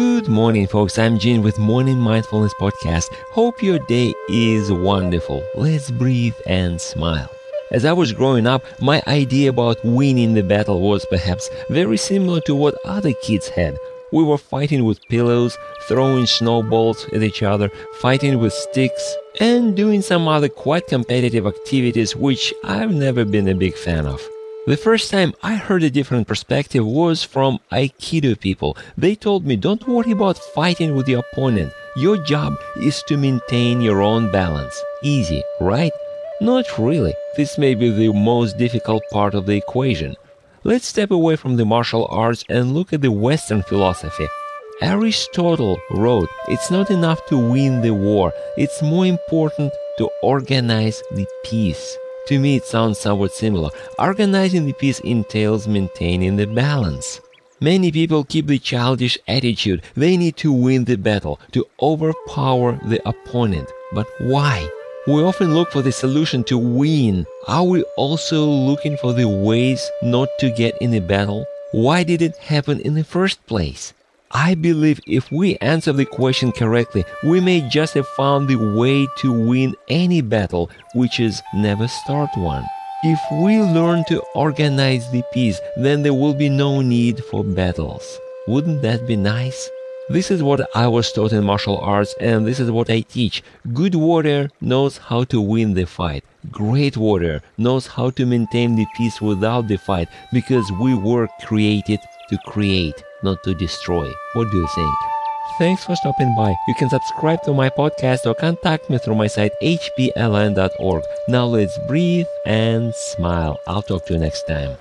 Good morning, folks. I'm Gene with Morning Mindfulness Podcast. Hope your day is wonderful. Let's breathe and smile. As I was growing up, my idea about winning the battle was perhaps very similar to what other kids had. We were fighting with pillows, throwing snowballs at each other, fighting with sticks, and doing some other quite competitive activities which I've never been a big fan of. The first time I heard a different perspective was from Aikido people. They told me don't worry about fighting with your opponent. Your job is to maintain your own balance. Easy, right? Not really. This may be the most difficult part of the equation. Let's step away from the martial arts and look at the Western philosophy. Aristotle wrote, It's not enough to win the war, it's more important to organize the peace. To me, it sounds somewhat similar. Organizing the peace entails maintaining the balance. Many people keep the childish attitude they need to win the battle, to overpower the opponent. But why? We often look for the solution to win. Are we also looking for the ways not to get in a battle? Why did it happen in the first place? I believe if we answer the question correctly, we may just have found the way to win any battle, which is never start one. If we learn to organize the peace, then there will be no need for battles. Wouldn't that be nice? This is what I was taught in martial arts, and this is what I teach. Good warrior knows how to win the fight. Great warrior knows how to maintain the peace without the fight because we were created to create not to destroy. What do you think? Thanks for stopping by. You can subscribe to my podcast or contact me through my site hpln.org. Now let's breathe and smile. I'll talk to you next time.